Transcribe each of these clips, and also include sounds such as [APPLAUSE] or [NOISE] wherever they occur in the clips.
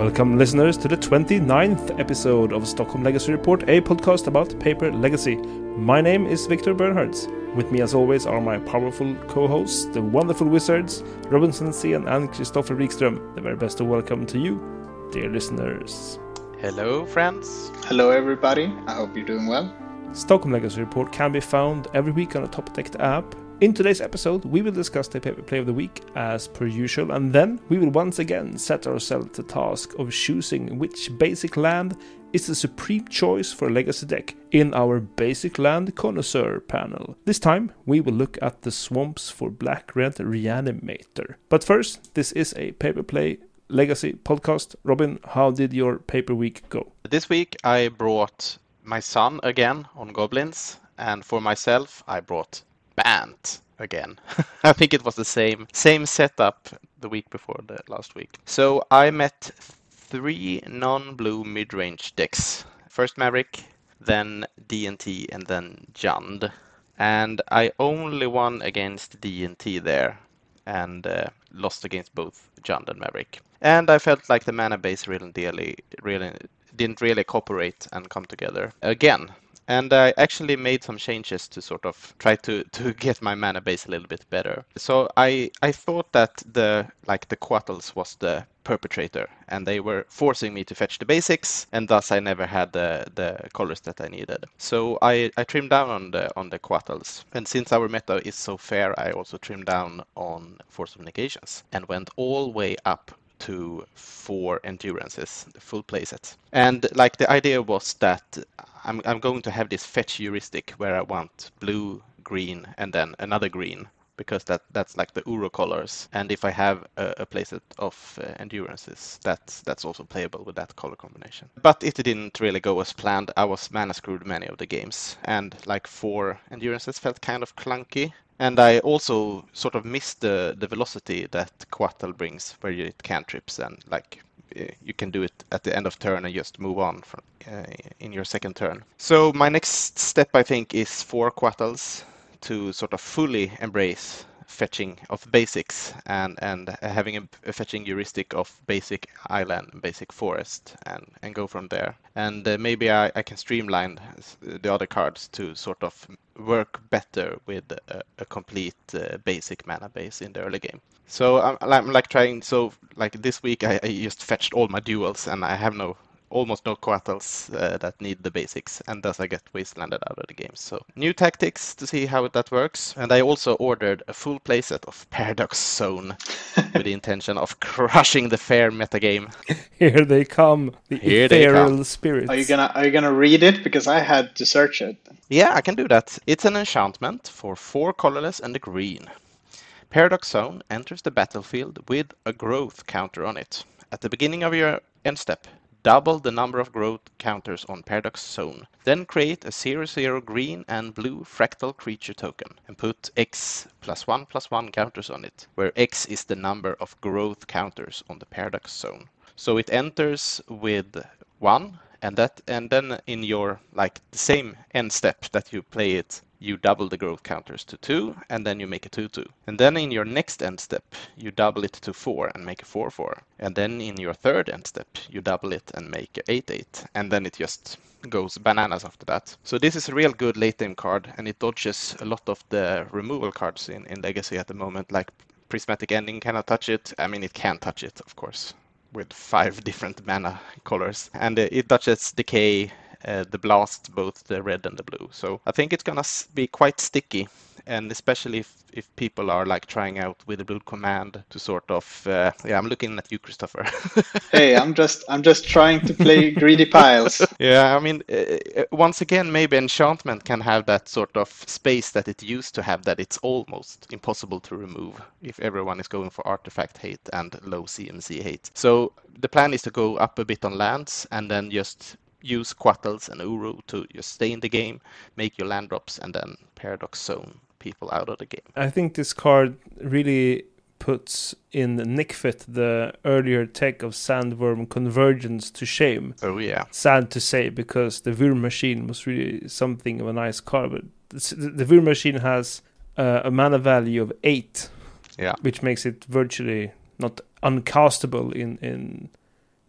Welcome, listeners, to the 29th episode of Stockholm Legacy Report, a podcast about paper legacy. My name is Victor Bernhards. With me, as always, are my powerful co hosts, the wonderful wizards, Robin Sensien and Christopher Wikström. The very best of welcome to you, dear listeners. Hello, friends. Hello, everybody. I hope you're doing well. Stockholm Legacy Report can be found every week on the Top Deck app in today's episode, we will discuss the paper play of the week as per usual, and then we will once again set ourselves the task of choosing which basic land is the supreme choice for a legacy deck in our basic land connoisseur panel. This time, we will look at the swamps for Black Red Reanimator. But first, this is a paper play legacy podcast. Robin, how did your paper week go? This week, I brought my son again on Goblins, and for myself, I brought Bant again. [LAUGHS] I think it was the same same setup the week before the last week. So I met three non-blue mid-range decks. First Maverick, then D&T, and then Jund. And I only won against D&T there, and uh, lost against both Jund and Maverick. And I felt like the mana base really, really, really didn't really cooperate and come together again and I actually made some changes to sort of try to [LAUGHS] to get my mana base a little bit better. So I I thought that the like the Coatls was the perpetrator and they were forcing me to fetch the basics and thus I never had the the colors that I needed. So I I trimmed down on the on the Coatls and since our meta is so fair I also trimmed down on Force of Negations and went all way up to four endurances, the full playset. And like the idea was that I'm, I'm going to have this fetch heuristic where I want blue, green, and then another green because that that's like the Uro colors. And if I have a, a playset of uh, endurances, that's that's also playable with that color combination. But it didn't really go as planned. I was mana screwed many of the games, and like four endurances felt kind of clunky. And I also sort of miss the, the velocity that Coatl brings, where you hit cantrips and like eh, you can do it at the end of turn and just move on from, uh, in your second turn. So my next step, I think, is four Coatls to sort of fully embrace fetching of basics and and having a, a, fetching heuristic of basic island basic forest and and go from there. And uh, maybe I, I can streamline the other cards to sort of work better with a, a complete uh, basic mana base in the early game. So I'm, I'm like trying so like this week I, I just fetched all my duels and I have no almost no coatls uh, that need the basics, and thus I get wastelanded out of the game. So new tactics to see how that works. And I also ordered a full playset of Paradox Zone [LAUGHS] with the intention of crushing the fair metagame. [LAUGHS] Here they come, the Here ethereal spirits. Are you gonna Are you gonna read it? Because I had to search it. Yeah, I can do that. It's an enchantment for four colorless and a green. Paradox Zone enters the battlefield with a growth counter on it. At the beginning of your end step, double the number of growth counters on Paradox Zone. Then create a 0-0 green and blue fractal creature token and put X plus 1 plus 1 counters on it, where X is the number of growth counters on the Paradox Zone. So it enters with 1 and that and then in your like the same end step that you play it you double the growth counters to 2 and then you make a 2-2. And then in your next end step, you double it to 4 and make a 4-4. And then in your third end step, you double it and make a 8-8. And then it just goes bananas after that. So this is a real good late game card and it dodges a lot of the removal cards in, in Legacy at the moment, like Prismatic Ending cannot touch it. I mean, it can touch it, of course, with five [LAUGHS] different mana colors. And uh, it touches Decay, uh, the blast, both the red and the blue. So I think it's gonna be quite sticky, and especially if, if people are like trying out with the blue command to sort of uh, yeah. I'm looking at you, Christopher. [LAUGHS] hey, I'm just I'm just trying to play greedy piles. [LAUGHS] Yeah, I mean, uh, uh, once again, maybe enchantment can have that sort of space that it used to have that it's almost impossible to remove if everyone is going for artifact hate and low CMC hate. So the plan is to go up a bit on lands and then just use Coatls and Uro to just stay in the game, make your land drops, and then Paradox Zone people out of the game. I think this card really puts in Nic Fit the earlier tech of Sandwurm Convergence to shame. Oh yeah. Sad to say because the Wurm Machine was really something of a nice card, but the, the Machine has uh, a mana value of eight. Yeah. Which makes it virtually not uncastable in in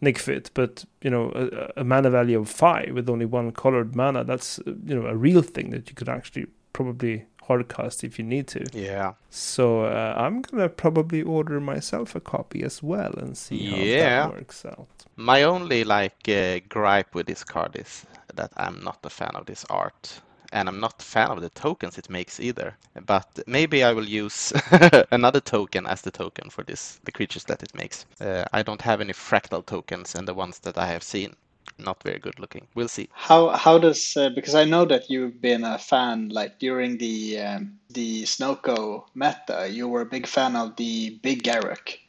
Nic Fit, but you know, a, a mana value of five with only one colored mana, that's you know a real thing that you could actually probably hardcast if you need to. Yeah. So uh, I'm gonna probably order myself a copy as well and see Yeah. how that works out. My only like uh, gripe with this card is that I'm not a fan of this art. And I'm not a fan of the tokens it makes either. But maybe I will use [LAUGHS] another token as the token for this, the creatures that it makes. Uh, I don't have any fractal tokens, and the ones that I have seen, not very good looking. We'll see. How how does uh, because I know that you've been a fan like during the um, the Snoko meta, you were a big fan of the Big Garruk.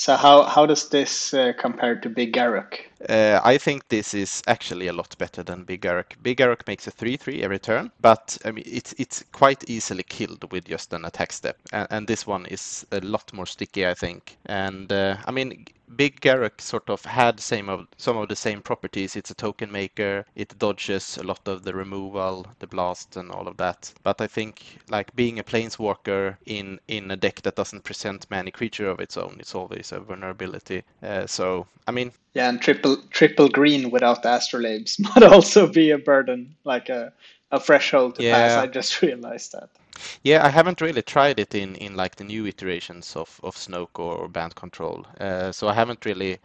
So how how does this uh, compare to Big Garruk? Uh, I think this is actually a lot better than Big Garruk. Big Garruk makes a 3-3 every turn, but I mean it's it's quite easily killed with just an attack step, and, and this one is a lot more sticky, I think. And uh, I mean, Big Garruk sort of had same of some of the same properties. It's a token maker. It dodges a lot of the removal, the blast, and all of that. But I think like being a planeswalker in in a deck that doesn't present many creature of its own, it's always a vulnerability. Uh, so I mean, Yeah, and triple triple green without the astrolabes [LAUGHS] might also be a burden, like a a threshold to pass. I just [LAUGHS] realized that. Yeah, I haven't really tried it in, in like the new iterations of, of Snoke or, or Bant Control. Uh, so I haven't really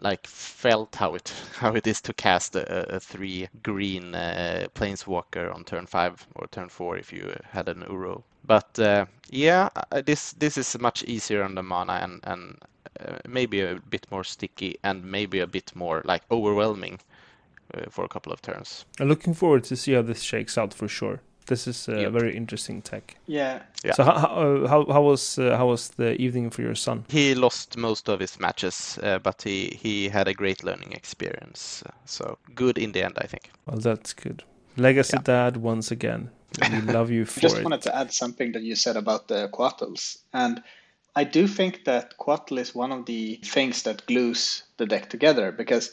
like felt how it [LAUGHS] how it is to cast a, a three green uh, planeswalker on turn five or turn four if you had an Uro. But uh, yeah, uh, this this is much easier on the mana and and uh, maybe a bit more sticky and maybe a bit more like overwhelming uh, for a couple of turns. I'm looking forward to see how this shakes out for sure. This is a Yep. very interesting tech. Yeah, Yeah. So how how, uh, how how was uh, how was the evening for your son? He lost most of his matches, uh, but he, he had a great learning experience. uh, So good in the end, I think. Well, that's good. Legacy Yeah. Dad once again. We [LAUGHS] love you I just it. wanted to add something that you said about the Coatls. And I do think that Coatl is one of the things that glues the deck together because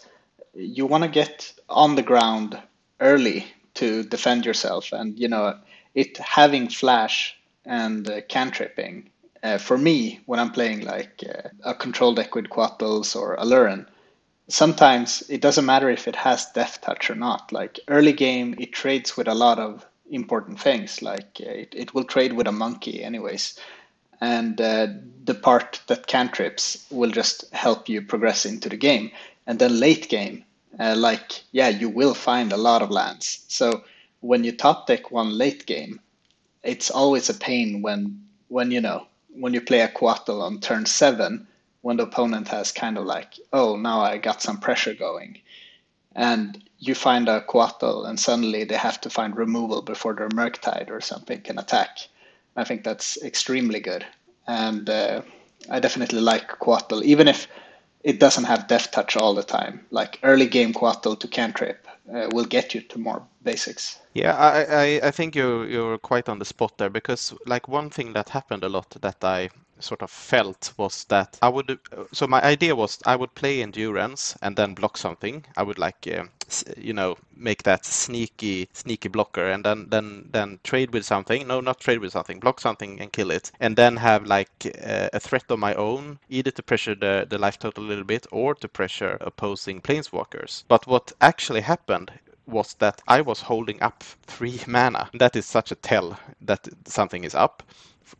you want to get on the ground early to defend yourself. And, you know, it having flash and uh, cantripping, uh, for me, when I'm playing like uh, a control deck with Coatls or Aluren, sometimes it doesn't matter if it has death touch or not. Like early game, it trades with a lot of important things. Like uh, it, it will trade with a monkey, anyways. And uh, the part that cantrips will just help you progress into the game. And then late game, uh, like, yeah, you will find a lot of lands. So when you top deck one late game, it's always a pain when, when you know, when you play a Coatl on turn seven, when the opponent has kind of like, oh, now I got some pressure going. And you find a Coatl, and suddenly they have to find removal before their Murktide or something can attack. I think that's extremely good. And uh, I definitely like Coatl, even if it doesn't have Death Touch all the time. Like early game Coatl to cantrip uh, will get you to more basics. Yeah, I, I, I think you're you're quite on the spot there because like one thing that happened a lot that I sort of felt was that I would so my idea was I would play endurance and then block something. I would like uh, you know make that sneaky sneaky blocker and then then then trade with something. No, not trade with something. Block something and kill it, and then have like uh, a threat of my own, either to pressure the the life total a little bit or to pressure opposing planeswalkers. But what actually happened was that I was holding up three mana. That is such a tell that something is up,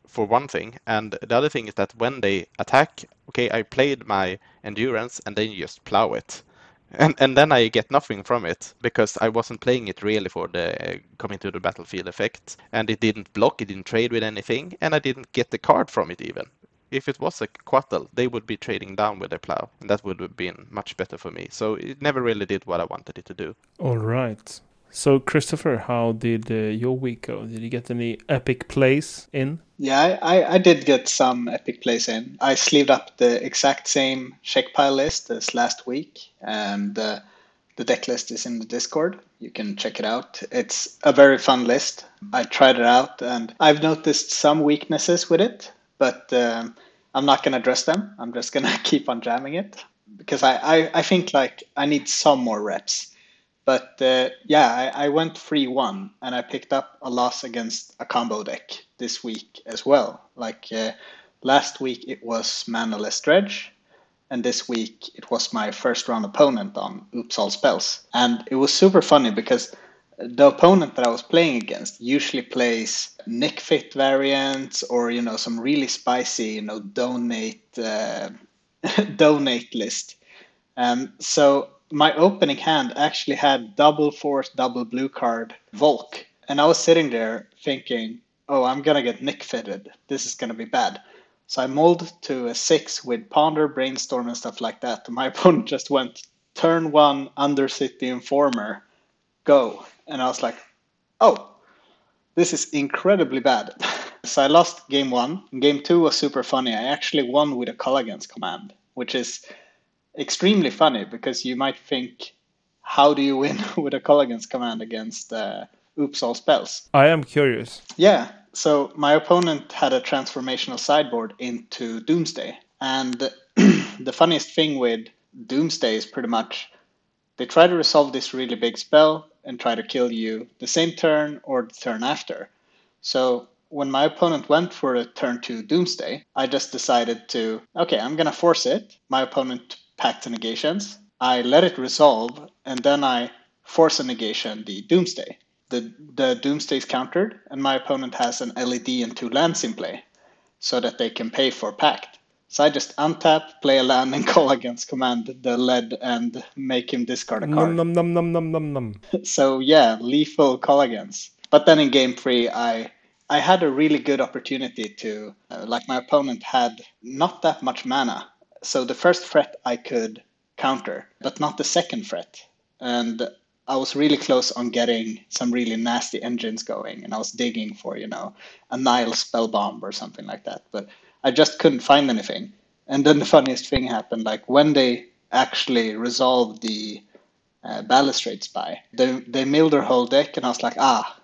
for one thing. And the other thing is that when they attack, okay, I played my endurance and then you just plow it. And, and then I get nothing from it because I wasn't playing it really for the uh, coming to the battlefield effect. And it didn't block, it didn't trade with anything, and I didn't get the card from it even. If it was a Coatl, they would be trading down with their plow, and that would have been much better for me. So it never really did what I wanted it to do. All right. So Christopher, how did uh, your week go? Did you get any epic plays in? Yeah, I, I, I did get some epic plays in. I sleeved up the exact same Czech Pile list as last week, and uh, the deck list is in the Discord. You can check it out. It's a very fun list. I tried it out, and I've noticed some weaknesses with it, but um, I'm not going to address them. I'm just going [LAUGHS] to keep on jamming it because I, I, I think like I need some more reps. But uh, yeah, I, I went 3 1 and I picked up a loss against a combo deck this week as well. Like uh, last week, it was Manaless Dredge. and this week it was my first round opponent on Oops All Spells. And it was super funny because the opponent that I was playing against usually plays Nic Fit variants or you know some really spicy you know donate uh, [LAUGHS] donate list. Um, so my opening hand actually had double force, double blue card Volk, and I was sitting there thinking, "Oh, I'm gonna get Nick fitted. This is gonna be bad." So I mulled to a six with Ponder, Brainstorm, and stuff like that. [LAUGHS] My opponent just went turn one, Undercity Informer, go. And I was like, oh, this is incredibly bad. [LAUGHS] so I lost game one. Game two was super funny. I actually won with a Kolaghan's command, which is extremely funny because you might think, how do you win [LAUGHS] with a Kolaghan's command against uh, Oops All Spells? I am curious. Yeah, so my opponent had a transformational sideboard into Doomsday. And [CLEARS THROAT] the funniest thing with Doomsday is pretty much they try to resolve this really big spell and try to kill you the same turn or the turn after. So when my opponent went for a turn two Doomsday, I just decided to, okay, I'm going to force it. My opponent packed the negations. I let it resolve, and then I force a negation the Doomsday the the doomsday is countered, and my opponent has an LED and two lands in play, so that they can pay for pact. So I just untap, play a land, and [LAUGHS] Kolaghan's command the lead and make him discard a card. Num, num, num, num, num, num. [LAUGHS] so yeah, lethal Kolaghan's. But then in game three, I I had a really good opportunity to, uh, like my opponent had not that much mana. So the first threat I could counter, but not the second threat. And I was really close on getting some really nasty engines going, and I was digging for you know a Nihil Spellbomb or something like that, but I just couldn't find anything. And then the funniest thing happened, like when they actually resolved the uh, balustrade spy, they they milled their whole deck, and I was like, ah,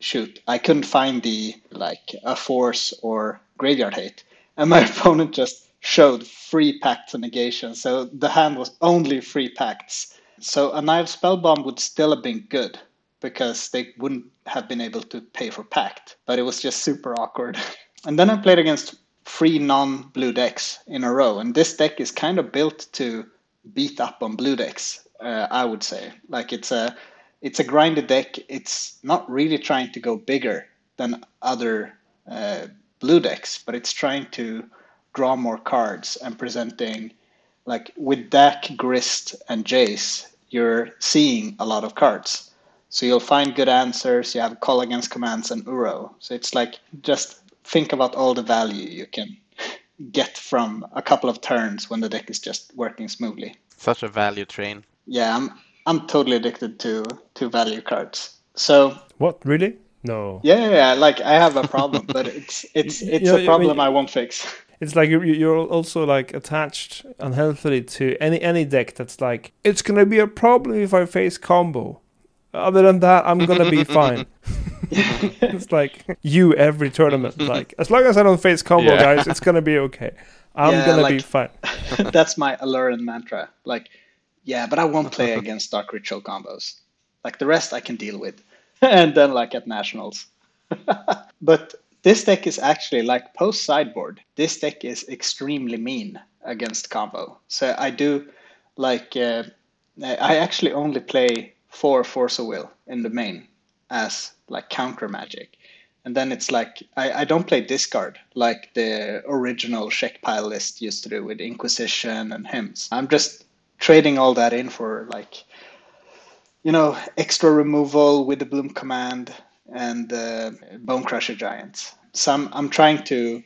shoot, I couldn't find the like a force or graveyard hate, and my [LAUGHS] opponent just showed free pacts and negations, so the hand was only free pacts so a Nihil Spellbomb would still have been good because they wouldn't have been able to pay for Pact, but it was just super awkward. [LAUGHS] And then I played against three non-blue decks in a row, and this deck is kind of built to beat up on blue decks. Uh, I would say, like it's a it's a grinded deck. It's not really trying to go bigger than other uh, blue decks, but it's trying to draw more cards and presenting like with Dack, Grist, and Jace, you're seeing a lot of cards. So you'll find good answers. You have Kolaghan's commands and Uro. So it's like just think about all the value you can get from a couple of turns when the deck is just working smoothly. Such a value train. Yeah, I'm I'm totally addicted to to value cards. So what really? No. Yeah, yeah, yeah. like I have a problem, but it's [LAUGHS] it's it's you know, a problem I, mean, I won't fix. it's like you're, you're also like attached unhealthily to any any deck that's like it's gonna be a problem if I face combo. Other than that, I'm gonna be [LAUGHS] fine. [LAUGHS] it's like you every tournament. Like as long as I don't face combo, yeah. guys, it's gonna be okay. I'm yeah, gonna like, be fine. [LAUGHS] that's my Aluren mantra. Like, yeah, but I won't play against Dark Ritual combos. Like the rest, I can deal with. and then like at nationals. but this deck is actually like post sideboard. This deck is extremely mean against combo. So I do like uh, I actually only play four Force of Will in the main as like counter magic. And then it's like I, I don't play discard like the original Czech Pile list used to do with Inquisition and hymns. I'm just trading all that in for like you know extra removal with the bloom command and uh, Bonecrusher Giants. So I'm, I'm trying to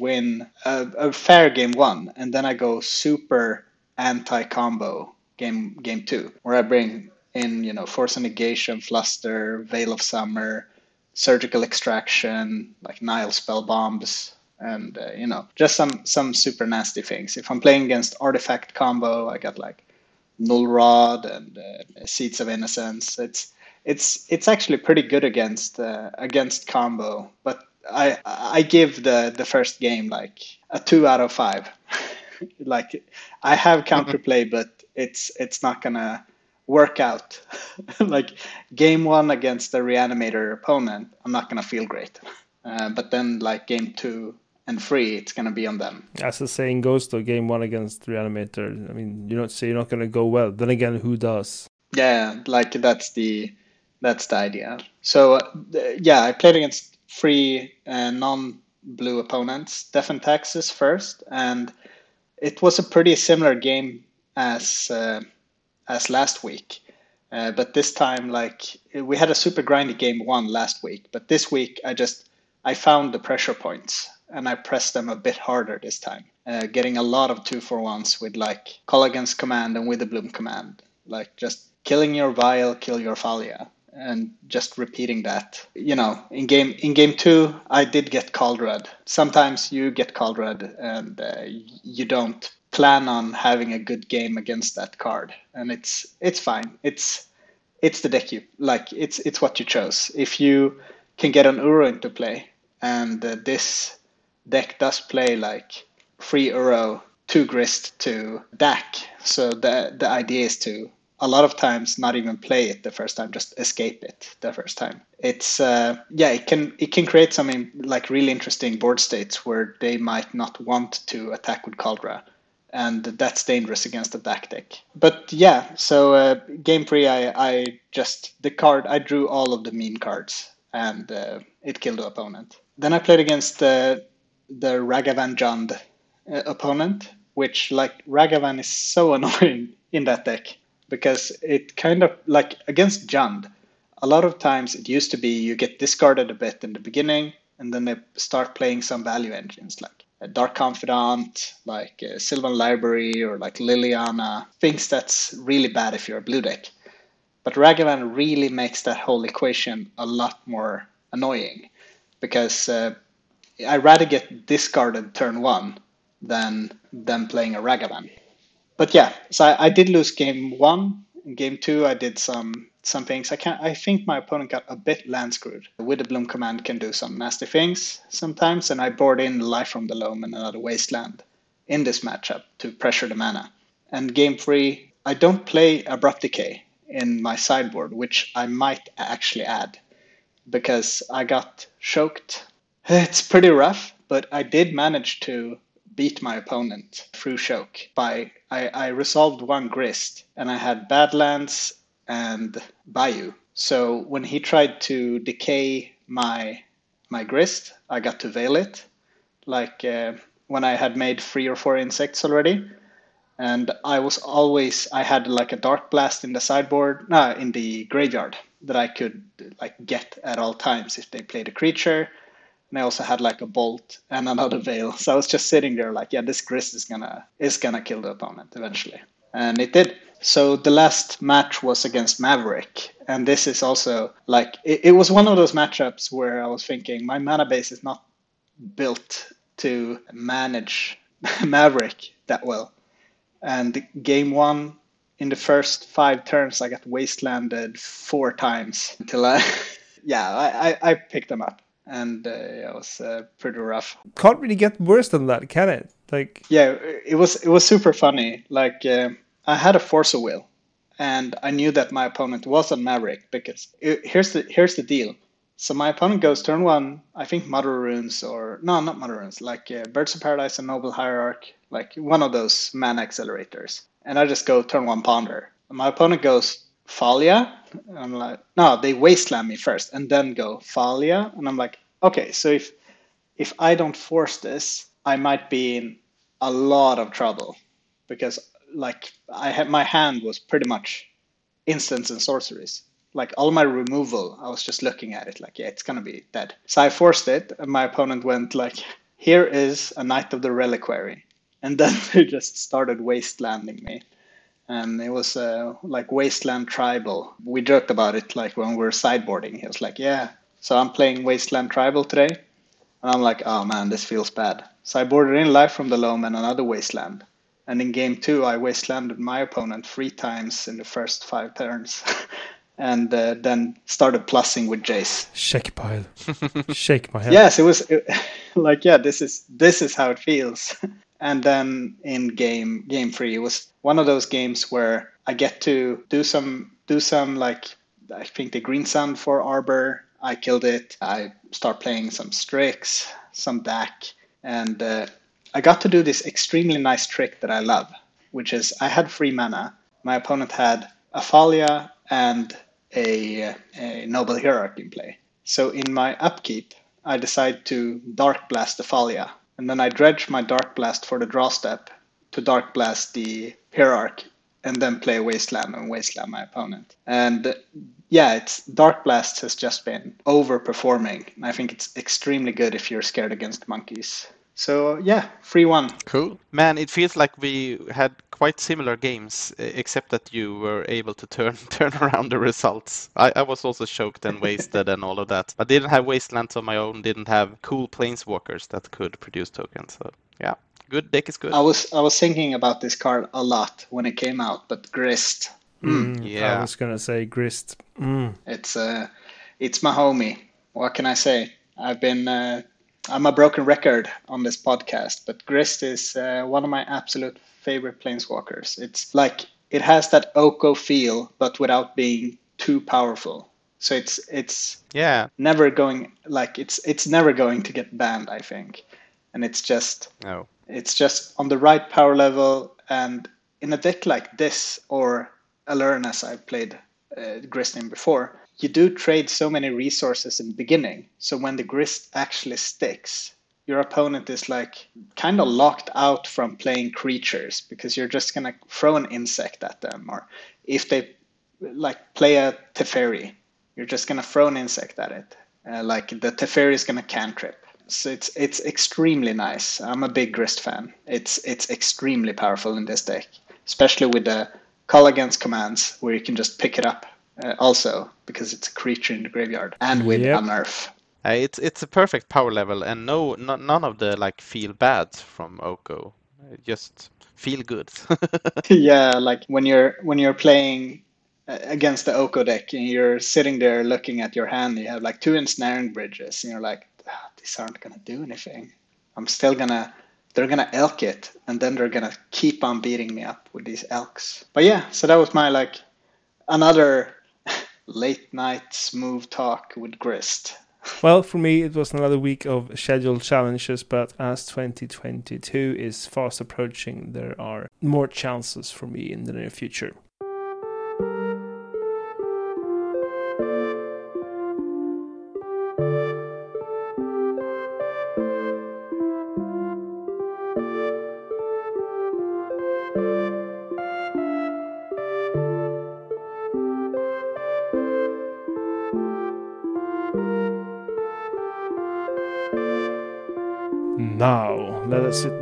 win a, a, fair game one, and then I go super anti combo game game two, where I bring in you know Force of Negation, Fluster, Veil of Summer, Surgical Extraction, like Nihil Spellbombs, and uh, you know just some some super nasty things. If I'm playing against Artifact combo, I got like Null Rod and uh, Seeds of Innocence. It's it's it's actually pretty good against uh, against combo, but I I give the the first game like a two out of five. [LAUGHS] like I have counterplay, but it's it's not gonna work out. [LAUGHS] like game one against the reanimator opponent, I'm not gonna feel great. Uh, but then like game two, and three, it's gonna be on them. As the saying goes, though, game one against Reanimator. I mean, you don't say you're not gonna go well. Then again, who does? Yeah, like that's the that's the idea. So uh, yeah, I played against three uh, non-blue opponents, Death and Taxes first, and it was a pretty similar game as uh, as last week. Uh, but this time, like we had a super grindy game one last week, but this week I just I found the pressure points and I pressed them a bit harder this time, uh, getting a lot of two for ones with like Kolaghan's command and with the bloom command, like just killing your vial, kill your Thalia, and just repeating that. You know, in game in game two, I did get called red. Sometimes you get called red and uh, you don't plan on having a good game against that card, and it's it's fine. It's it's the deck you like. It's it's what you chose. If you can get an Uro into play, and uh, this deck does play like free Uro, two grist to Dack. So the the idea is to a lot of times not even play it the first time, just escape it the first time. It's uh, yeah, it can it can create some like really interesting board states where they might not want to attack with Kaldra, and that's dangerous against the back deck. But yeah, so uh, game three, I I just the card I drew all of the mean cards, and uh, it killed the opponent. Then I played against the the Ragavan Jund uh, opponent, which like Ragavan is so [LAUGHS] annoying in that deck because it kind of like against Jund, a lot of times it used to be you get discarded a bit in the beginning and then they start playing some value engines like Dark Confidant, like a Sylvan Library or like Liliana, things that's really bad if you're a blue deck. But Ragavan really makes that whole equation a lot more annoying because uh, I rather get discarded turn one than than playing a Ragavan but yeah, so I, I, did lose game one. In game two, I did some some things. I can I think my opponent got a bit land screwed. With the Bloom command, can do some nasty things sometimes, and I board in Life from the Loam and another Wasteland in this matchup to pressure the mana. And game three, I don't play Abrupt Decay in my sideboard, which I might actually add because I got choked. It's pretty rough, but I did manage to beat my opponent through choke by I, I resolved one grist and I had Badlands and Bayou. So when he tried to decay my my grist, I got to veil it, like uh, when I had made three or four insects already. And I was always I had like a dark blast in the sideboard, no, in the graveyard that I could like get at all times if they played a creature and I also had like a bolt and another veil. So I was just sitting there like, yeah, this grist is gonna is gonna kill the opponent eventually, and it did. So the last match was against Maverick, and this is also like it, it was one of those matchups where I was thinking my mana base is not built to manage [LAUGHS] Maverick that well, and game one in the first five turns I got wastelanded four times until I [LAUGHS] yeah I, I, picked them up and uh, it was uh, pretty rough. Can't really get worse than that, can it? Like yeah, it was it was super funny. Like uh, I had a force of will, and I knew that my opponent was on Maverick because it, here's the here's the deal. So my opponent goes turn one, I think Mother Runes or no, not Mother Runes, like uh, Birds of Paradise and Noble Hierarch, like one of those mana accelerators, and I just go turn one Ponder. And my opponent goes Thalia. I'm like, no, they wasteland me first and then go Falia. And I'm like, okay, so if if I don't force this, I might be in a lot of trouble because like I had my hand was pretty much instants and sorceries. Like all my removal, I was just looking at it like, yeah, it's gonna be dead. So I forced it, and my opponent went like, here is a Knight of the Reliquary. And then [LAUGHS] they just started wastelanding me and it was uh, like wasteland tribal we joked about it like when we were sideboarding he was like yeah so i'm playing wasteland tribal today and i'm like oh man this feels bad so i boarded in life from the loam and another wasteland and in game two i wastelanded my opponent three times in the first five turns [LAUGHS] and uh, then started plussing with jace. Shake pile [LAUGHS] shake my head. Yes it was it, [LAUGHS] like yeah this is this is how it feels. And then in game game three it was one of those games where i get to do some do some like i think the green sun for arbor i killed it i start playing some strix some Dack and uh, I got to do this extremely nice trick that I love, which is I had free mana. My opponent had a Thalia and a, a Noble Hierarch in play. So in my upkeep, I decide to Dark Blast the Thalia, and then I dredge my Dark Blast for the draw step to Dark Blast the Hierarch, and then play Wasteland and Wasteland my opponent. And yeah, it's Dark Blast has just been overperforming. I think it's extremely good if you're scared against monkeys. So yeah, free one. Cool. Man, it feels like we had quite similar games, except that you were able to turn [LAUGHS] turn around the results. I, I was also choked and wasted and all of that. I didn't have Wastelands on my own, didn't have cool Planeswalkers that could produce tokens. So yeah, good deck is good. I was I was thinking about this card a lot when it came out, but Grist. Mm, yeah. I was gonna say Grist. Mm. It's uh, it's my homie. What can I say? I've been uh, I'm a broken record on this podcast, but Grist is uh, one of my absolute favorite planeswalkers. It's like it has that Oko feel, but without being too powerful. So it's it's yeah never going like it's it's never going to get banned. I think, and it's just no it's just on the right power level and in a deck like this or Alernus I've played uh, Grist in before you do trade so many resources in the beginning. So when the grist actually sticks, your opponent is like kind of locked out from playing creatures because you're just gonna throw an insect at them, or if they like play a Teferi, you're just gonna throw an insect at it. Uh, like the Teferi is gonna cantrip. So it's it's extremely nice. I'm a big grist fan. It's it's extremely powerful in this deck, especially with the Kolaghan's commands where you can just pick it up uh, also because it's a creature in the graveyard and with Yep. a nerf. Uh, it's it's a perfect power level and no, no none of the like feel bad from Oko. Just feel good. [LAUGHS] yeah, like when you're when you're playing uh, against the Oko deck and you're sitting there looking at your hand, you have like two ensnaring bridges, and you're like, ah, these aren't gonna do anything. I'm still gonna. They're gonna elk it, and then they're gonna keep on beating me up with these elks. But yeah, so that was my like another late night smooth talk with Grist. [LAUGHS] Well, for me, it was another week of scheduled challenges, but as 2022 is fast approaching, there are more chances for me in the near future.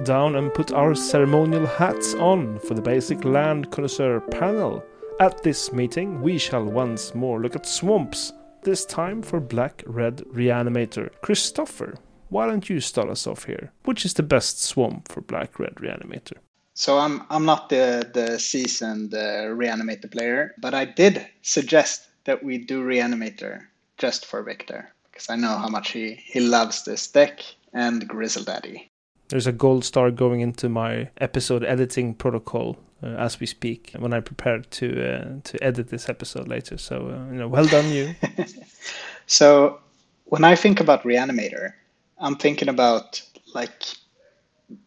Down and put our ceremonial hats on for the basic land connoisseur panel. At this meeting, we shall once more look at swamps, this time for Black Red Reanimator. Christopher, why don't you start us off here? Which is the best swamp for Black Red Reanimator? So I'm I'm not the the seasoned uh, reanimator player, but I did suggest that we do reanimator just for Victor because I know how much he he loves this deck and Grizzle Daddy. There's a gold star going into my episode editing protocol uh, as we speak when I prepare to uh, to edit this episode later. So uh, you know, well done you. [LAUGHS] So when I think about reanimator, I'm thinking about like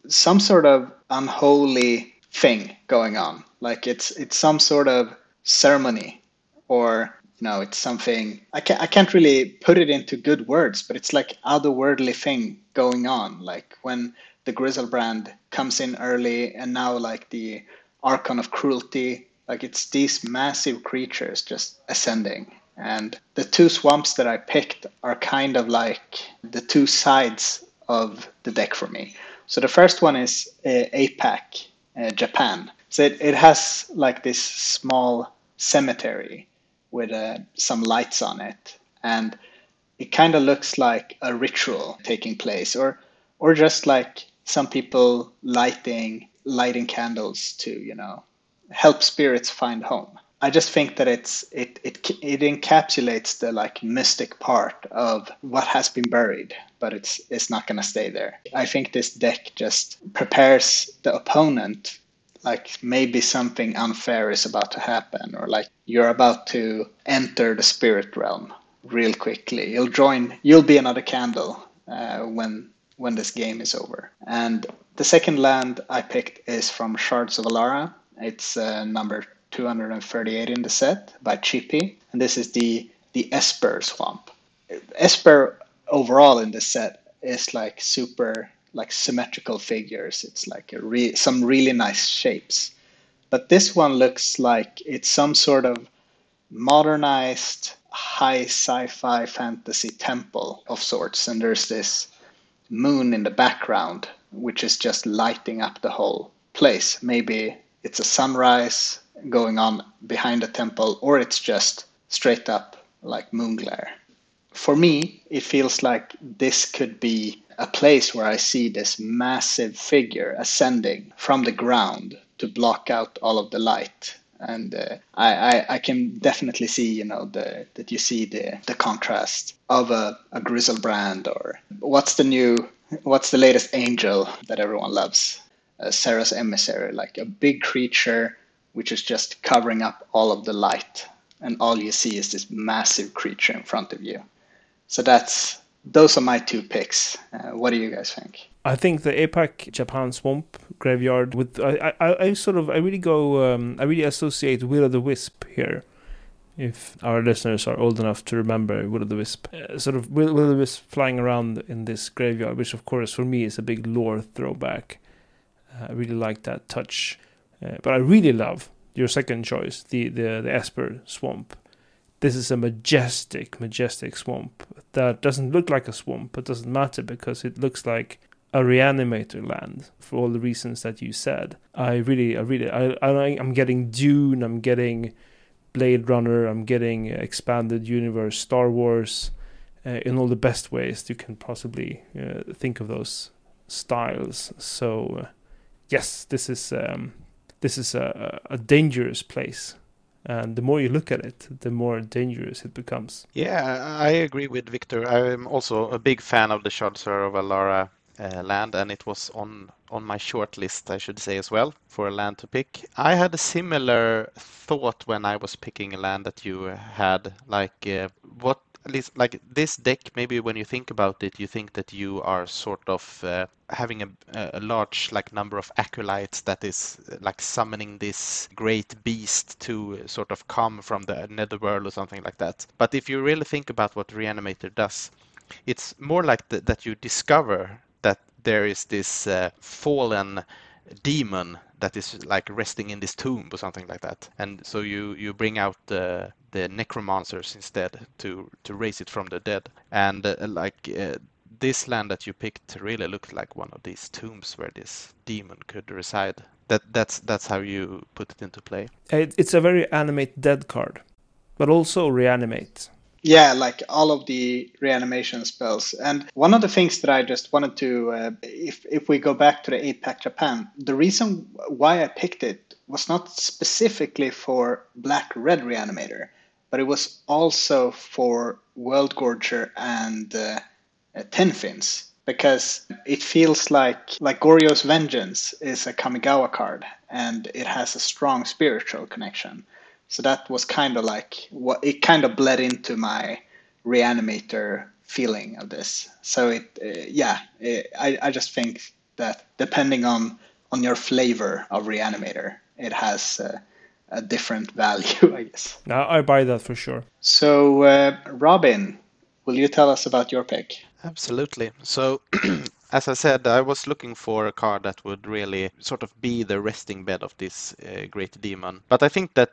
some sort of unholy thing going on. Like it's it's some sort of ceremony or you know it's something I can't I can't really put it into good words, but it's like otherworldly thing going on. Like when the Griselbrand comes in early and now like the Archon of Cruelty, like it's these massive creatures just ascending. And the two swamps that I picked are kind of like the two sides of the deck for me. So the first one is uh, APAC, uh, Japan. So it, it has like this small cemetery with uh, some lights on it. And it kind of looks like a ritual taking place or or just like some people lighting lighting candles to, you know, help spirits find home. I just think that it's it it it encapsulates the like mystic part of what has been buried, but it's it's not gonna stay there. I think this deck just prepares the opponent like maybe something unfair is about to happen, or like you're about to enter the spirit realm real quickly. You'll join. You'll be another candle uh, when when this game is over. And the second land I picked is from Shards of Alara. It's uh, number 238 in the set by Chippy, and this is the the Esper swamp. Esper overall in the set is like super like symmetrical figures. It's like re- some really nice shapes. But this one looks like it's some sort of modernized high sci-fi fantasy temple of sorts and there's this moon in the background which is just lighting up the whole place. Maybe it's a sunrise going on behind the temple or it's just straight up like moon glare. For me, it feels like this could be a place where I see this massive figure ascending from the ground to block out all of the light. And uh, I, I, I, can definitely see, you know, the, that you see the, the contrast of a, a Griselbrand or what's the new, what's the latest angel that everyone loves? Uh, Serra's Emissary, like a big creature which is just covering up all of the light. And all you see is this massive creature in front of you. So that's those are my two picks. Uh, what do you guys think? I think the APAC Japan Swamp Graveyard with I, I, I sort of I really go um, I really associate Will o' the Wisp here. If our listeners are old enough to remember Will o' the Wisp, uh, sort of Will, Will o' the Wisp flying around in this graveyard, which of course for me is a big lore throwback. Uh, I really like that touch, uh, but I really love your second choice, the the the Esper Swamp this is a majestic, majestic swamp that doesn't look like a swamp, but doesn't matter because it looks like a reanimator land for all the reasons that you said. I really, I really, I, I I'm getting Dune, I'm getting Blade Runner, I'm getting expanded universe, Star Wars, uh, in all the best ways you can possibly uh, think of those styles. So, uh, yes, this is um, this is a, a dangerous place and the more you look at it, the more dangerous it becomes. Yeah, I agree with Victor. I'm also a big fan of the Shards of Alara uh, land, and it was on on my short list, I should say as well, for a land to pick. I had a similar thought when I was picking a land that you had, like uh, what at least like this deck maybe when you think about it you think that you are sort of uh, having a, a large like number of acolytes that is like summoning this great beast to sort of come from the netherworld or something like that but if you really think about what reanimator does it's more like that you discover there is this uh, fallen demon that is like resting in this tomb or something like that. And so you you bring out the the necromancers instead to to raise it from the dead. And uh, like uh, this land that you picked really looked like one of these tombs where this demon could reside. That that's that's how you put it into play. It's a very animate dead card but also reanimate yeah, like all of the reanimation spells. And one of the things that I just wanted to, uh, if if we go back to the APAC Japan, the reason why I picked it was not specifically for Black Red Reanimator, but it was also for World Gorger and uh, uh, Tin Fins because it feels like like Goryo's Vengeance is a Kamigawa card and it has a strong spiritual connection. So that was kind of like what it kind of bled into my reanimator feeling of this. So it, uh, yeah, it, I, I just think that depending on on your flavor of reanimator, it has uh, a different [LAUGHS] value, I guess. No, I buy that for sure. So, uh, Robin, will you tell us about your pick? Absolutely. So, [CLEARS THROAT] as I said, I was looking for a card that would really sort of be the resting bed of this uh, great demon. But I think that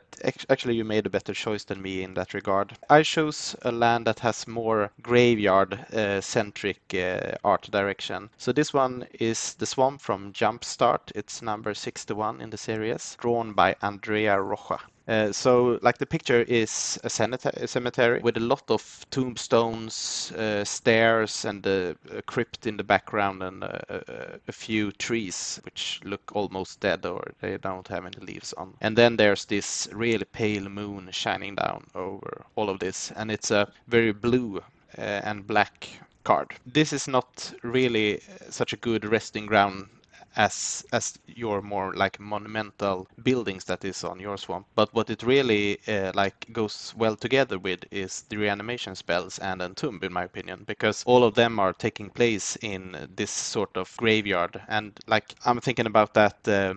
actually you made a better choice than me in that regard. I chose a land that has more graveyard uh, centric uh, art direction. So this one is the Swamp from Jumpstart. It's number 61 in the series, drawn by Andrea Rocha. Uh, so, like the picture is a cemetery with a lot of tombstones, uh, stairs, and a, a, crypt in the background, and a, a, few trees which look almost dead or they don't have any leaves on. And then there's this really pale moon shining down over all of this, and it's a very blue uh, and black card. This is not really such a good resting ground as as your more like monumental buildings that is on your swamp. But what it really uh, like goes well together with is the reanimation spells and Entomb, in my opinion, because all of them are taking place in this sort of graveyard. And like I'm thinking about that. Uh,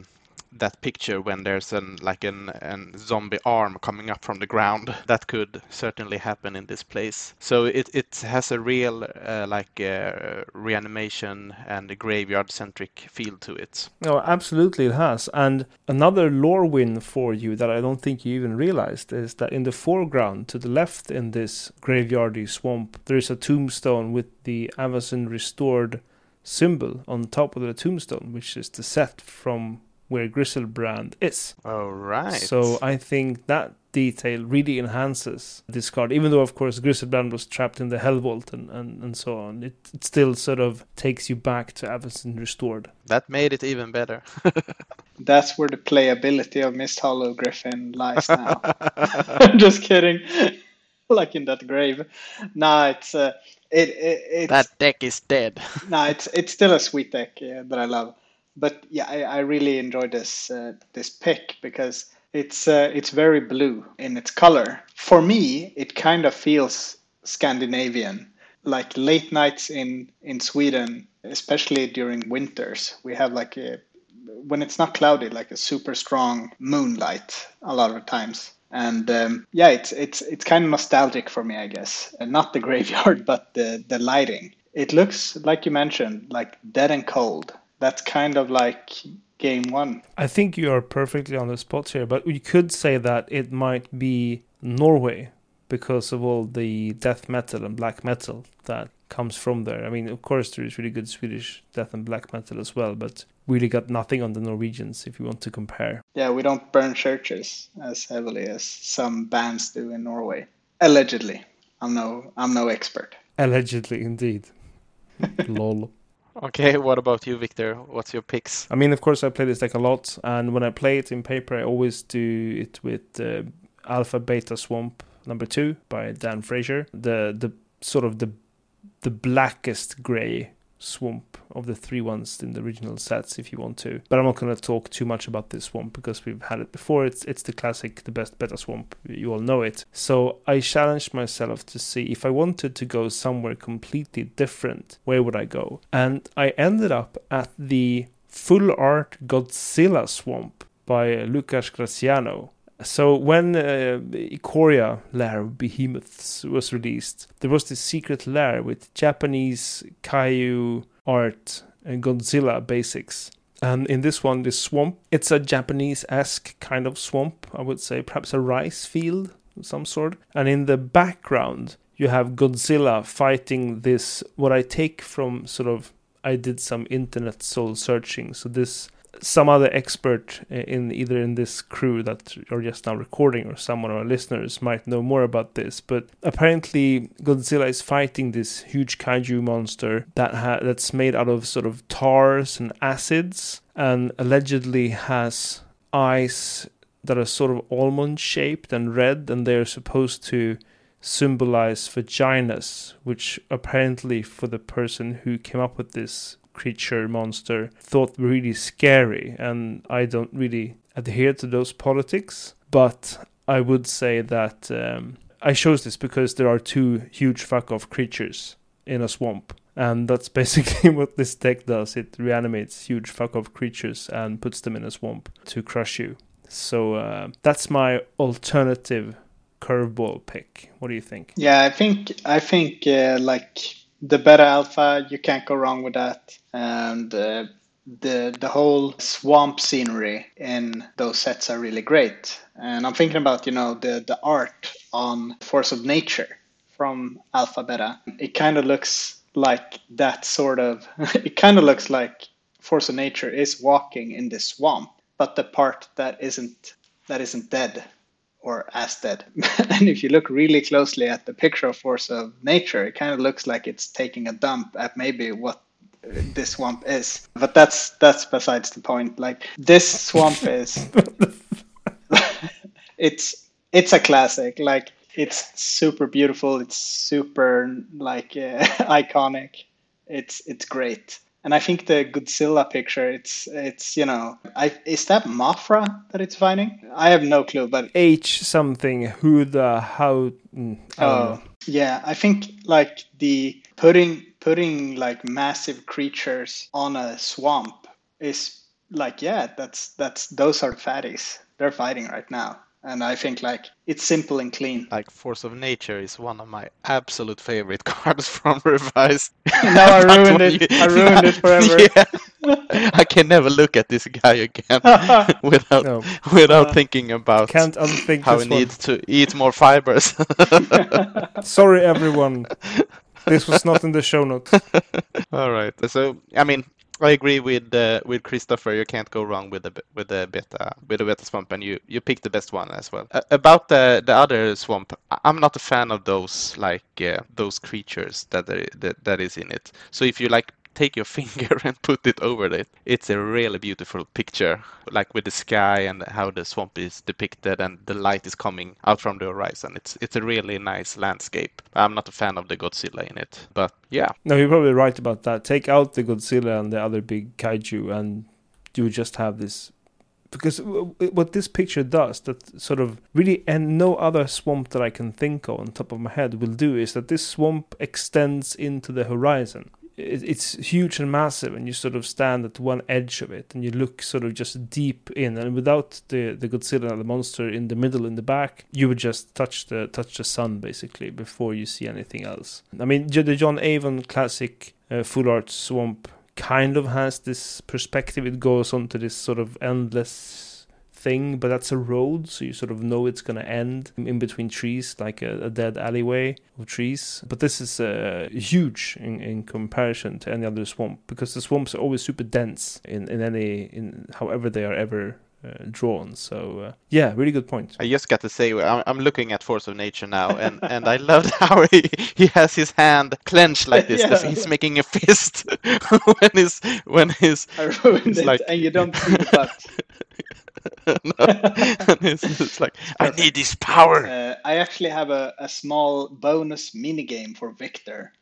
that picture when there's an like an, an zombie arm coming up from the ground. That could certainly happen in this place. So it, it has a real uh, like uh, reanimation and a graveyard centric feel to it. No, absolutely it has. And another lore win for you that I don't think you even realized is that in the foreground to the left in this graveyardy swamp there is a tombstone with the Avacyn Restored symbol on top of the tombstone, which is the set from where Griselbrand is. All right. So I think that detail really enhances this card, even though of course Griselbrand was trapped in the Helvault and, and, and so on. It, it still sort of takes you back to Avacyn Restored. That made it even better. [LAUGHS] That's where the playability of Misthollow Griffin lies now. [LAUGHS] Just kidding. [LAUGHS] like in that grave. Nah, it's uh, it, it it's, that deck is dead. nah, it's it's still a sweet deck yeah, that I love but yeah, I, I really enjoy this uh, this pick because it's uh, it's very blue in its color. For me, it kind of feels Scandinavian, like late nights in in Sweden, especially during winters. We have like a when it's not cloudy, like a super strong moonlight a lot of times. And um, yeah, it's it's it's kind of nostalgic for me, I guess. And not the [LAUGHS] graveyard, but the the lighting. It looks like you mentioned, like dead and cold that's kind of like game one. I think you are perfectly on the spot here, but we could say that it might be Norway because of all the death metal and black metal that comes from there. I mean, of course, there is really good Swedish death and black metal as well, but we really got nothing on the Norwegians if you want to compare. Yeah, we don't burn churches as heavily as some bands do in Norway. Allegedly. I'm no I'm no expert. Allegedly indeed. [LAUGHS] [LAUGHS] Lol. Okay, [LAUGHS] what about you, Victor? What's your picks? I mean, of course, I play this deck a lot, and when I play it in paper, I always do it with uh, Alpha Beta Swamp number two by Dan Frazier. The the sort of the the blackest gray swamp of the three ones in the original sets if you want to. But I'm not going to talk too much about this swamp because we've had it before. It's it's the classic, the best beta swamp. You all know it. So I challenged myself to see if I wanted to go somewhere completely different, where would I go? And I ended up at the full art Godzilla swamp by Lucas Graciano. So when uh, Ikoria Lair of Behemoths was released, there was this secret lair with Japanese kaiju art and Godzilla basics. And in this one, this swamp, it's a Japanese-esque kind of swamp, I would say, perhaps a rice field of some sort. And in the background, you have Godzilla fighting this, what I take from sort of, I did some internet soul searching. So this some other expert in either in this crew that are just now recording or someone our listeners might know more about this. But apparently, Godzilla is fighting this huge kaiju monster that ha- that's made out of sort of tars and acids, and allegedly has eyes that are sort of almond shaped and red, and they're supposed to symbolize vaginas, which apparently for the person who came up with this creature monster thought really scary and I don't really adhere to those politics but I would say that um, I chose this because there are two huge fuck off creatures in a swamp and that's [LAUGHS] basically what this deck does. It reanimates huge fuck off creatures and puts them in a swamp to crush you. So uh, that's my alternative curveball pick. What do you think? Yeah i think i think uh, like the beta alpha, you can't go wrong with that. And uh, the the whole swamp scenery in those sets are really great. And I'm thinking about you know the the art on Force of Nature from Alpha Beta. It kind of looks like that sort of. [LAUGHS] it kind of looks like Force of Nature is walking in the swamp, but the part that isn't that isn't dead or as dead. [LAUGHS] and if you look really closely at the picture of Force of Nature, it kind of looks like it's taking a dump at maybe what this swamp is. But that's that's besides the point. Like this swamp [LAUGHS] is [LAUGHS] it's it's a classic. Like it's super beautiful. It's super like uh, [LAUGHS] iconic. It's it's great. And I think the Godzilla picture, it's it's you know, I is that Mothra that it's finding? I have no clue, but H something. Who the how? mm, I know. Oh, yeah. I think like the putting putting like massive creatures on a swamp is like yeah, that's that's those are fatties. They're fighting right now, and I think like it's simple and clean. Like Force of Nature is one of my absolute favorite [LAUGHS] cards from Revised. [LAUGHS] Now I [LAUGHS] ruined it. you- I ruined it forever. Yeah. I can never look at this guy again without No, without Uh, thinking about can't unthink how this he needs to eat more fibers. Sorry, everyone. This was not in the show notes. [LAUGHS] All right. So I mean, I agree with uh, with Christopher. You can't go wrong with the with the beta with the beta swamp, and you you picked the best one as well. Uh, about the the other swamp, I'm not a fan of those like uh, those creatures that, are, that that is in it. So if you like take your [LAUGHS] finger and put it over it, it's a really beautiful picture, like with the sky and how the swamp is depicted and the light is coming out from the horizon. It's it's a really nice landscape. I'm not a fan of the Godzilla in it, but yeah, No, you're probably right about that. Take out the Godzilla and the other big kaiju, and you just have this. Because what this picture does, that sort of really, and no other swamp that I can think of on top of my head will do, is that this swamp extends into the horizon. It, it's huge and massive, and you sort of stand at one edge of it, and you look sort of just deep in. And without the the Godzilla, the monster in the middle, in the back, you would just touch the touch the sun basically before you see anything else. I mean, the John Avon classic uh, full art swamp kind of has this perspective. It goes on to this sort of endless thing, but that's a road, so you sort of know it's going to end in between trees, like a, a dead alleyway of trees. But this is uh, huge in, in comparison to any other swamp because the swamps are always super dense in, in any in however they are ever uh, drawn. So uh, yeah, really good point. I just got to say, I'm, I'm looking at Force of Nature now, and, [LAUGHS] and I loved [LAUGHS] how he, he has his hand clenched like this, as [LAUGHS] Yeah. he's making a fist when his when his I ruined It's it, like- and you don't see the butt. and [LAUGHS] it's, it's like I need this power. Uh, I actually have a, a small bonus mini game for Victor.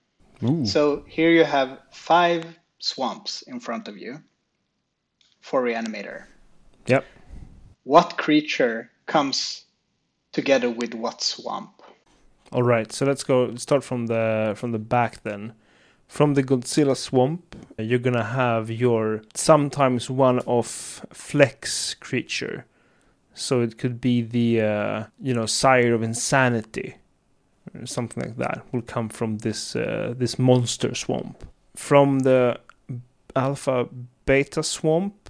Ooh. So here you have five swamps in front of you for Reanimator. Yep. What creature comes together with what swamp? All right, so let's go start from the from the back then. From the Godzilla swamp, you're gonna have your sometimes one of flex creature. So it could be the uh, you know sire of insanity, or something like that. Will come from this uh, this monster swamp. From the alpha beta swamp,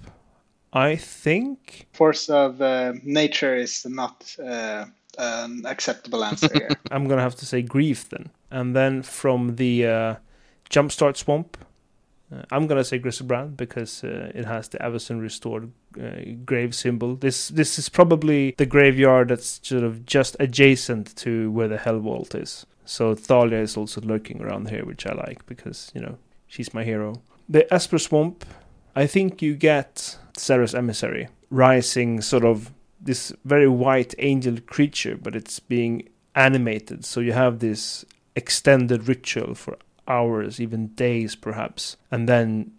I think Force of uh, nature is not uh, an acceptable answer here. [LAUGHS] I'm gonna have to say grief then. And then from the uh, jumpstart swamp, uh, I'm gonna say Griselbrand because uh, it has the Avacyn restored uh, grave symbol. This this is probably the graveyard that's sort of just adjacent to where the Helvault is. So Thalia is also lurking around here, which I like because you know she's my hero. The Esper swamp, I think you get Serra's emissary rising, sort of this very white angel creature, but it's being animated. So you have this extended ritual for hours, even days perhaps, and then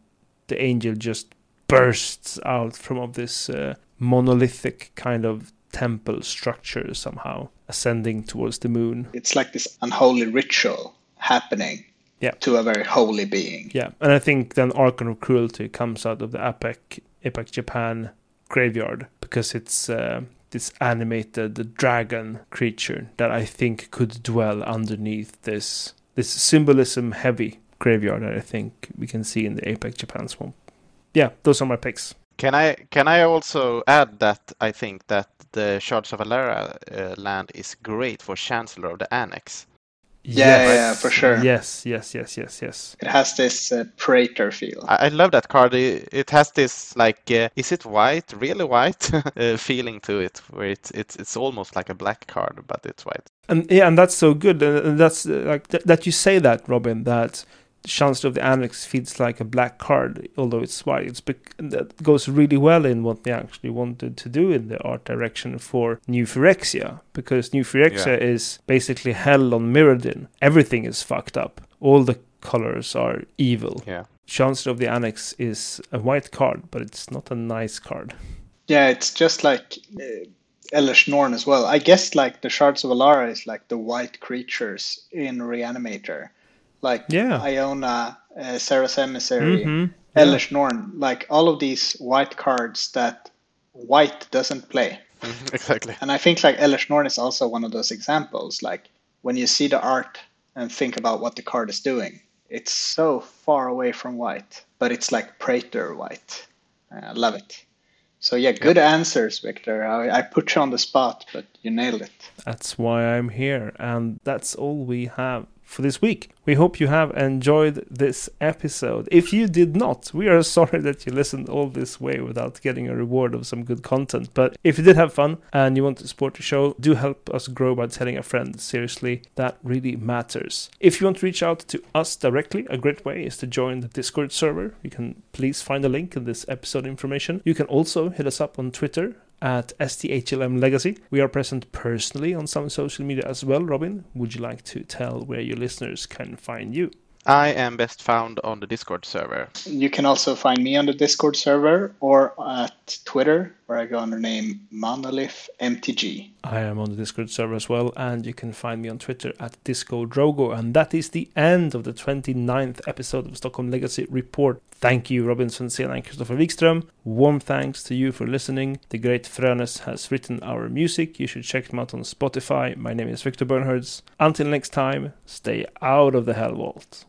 the angel just bursts out from of this uh, monolithic kind of temple structure somehow, ascending towards the moon. it's like this unholy ritual happening Yeah. to a very holy being. Yeah, and I think then Archon of Cruelty comes out of the APAC, APAC Japan graveyard because it's uh, this animated dragon creature that I think could dwell underneath this this symbolism heavy graveyard that I think we can see in the APAC Japan swamp. Yeah, those are my picks. Can I can I also add that I think that the Shards of Alara uh, land is great for Chancellor of the Annex. Yeah, yeah, yeah, for sure. Yes, yes, yes, yes, yes. It has this uh, praetor feel. I, I love that card. It, it has this like, uh, is it white, really white [LAUGHS] uh, feeling to it, where it's it's it's almost like a black card, but it's white. And yeah, and that's so good. And and that's uh, like th- that you say that, Robin. That Chancellor of the Annex feels like a black card, although it's white. It's bec- that goes really well in what they actually wanted to do in the art direction for New Phyrexia, because New Phyrexia is basically hell on Mirrodin. Everything is fucked up. All the colors are evil. Yeah. Chancellor of the Annex is a white card, but it's not a nice card. Yeah, it's just like uh, Elesh Norn as well. I guess like the Shards of Alara is like the white creatures in Reanimator. Like Yeah. Iona, uh, Serra's Emissary, Mhm. Elesh Norn. Like all of these white cards that white doesn't play. Mhm, [LAUGHS] exactly. And I think like Elesh Norn is also one of those examples. Like when you see the art and think about what the card is doing, it's so far away from white, but it's like Praetor white. I love it. So yeah, good answers, Victor. I, I put you on the spot, but you nailed it. That's why I'm here, and that's all we have for this week. We hope you have enjoyed this episode. If you did not, we are [LAUGHS] sorry that you listened all this way without getting a reward of some good content. But if you did have fun and you want to support the show, do help us grow by telling a friend. Seriously, that really matters. If you want to reach out to us directly, a great way is to join the Discord server. You can please find a link in this episode information. You can also hit us up on Twitter at STHLM Legacy. We are present personally on some social media as well. Robin, would you like to tell where your listeners can find you? I am best found on the Discord server. You can also find me on the Discord server or at Twitter, where I go under name Monolith MTG. I am on the Discord server as well, and you can find me on Twitter at Disco Drogo. And that is the end of the 29th episode of Stockholm Legacy Report. Thank you, Robin Svensson and Christopher Wikström. Warm thanks to you for listening. The great Frönes has written our music. You should check them out on Spotify. My name is Victor Bernhards. Until next time, stay out of the Helvault.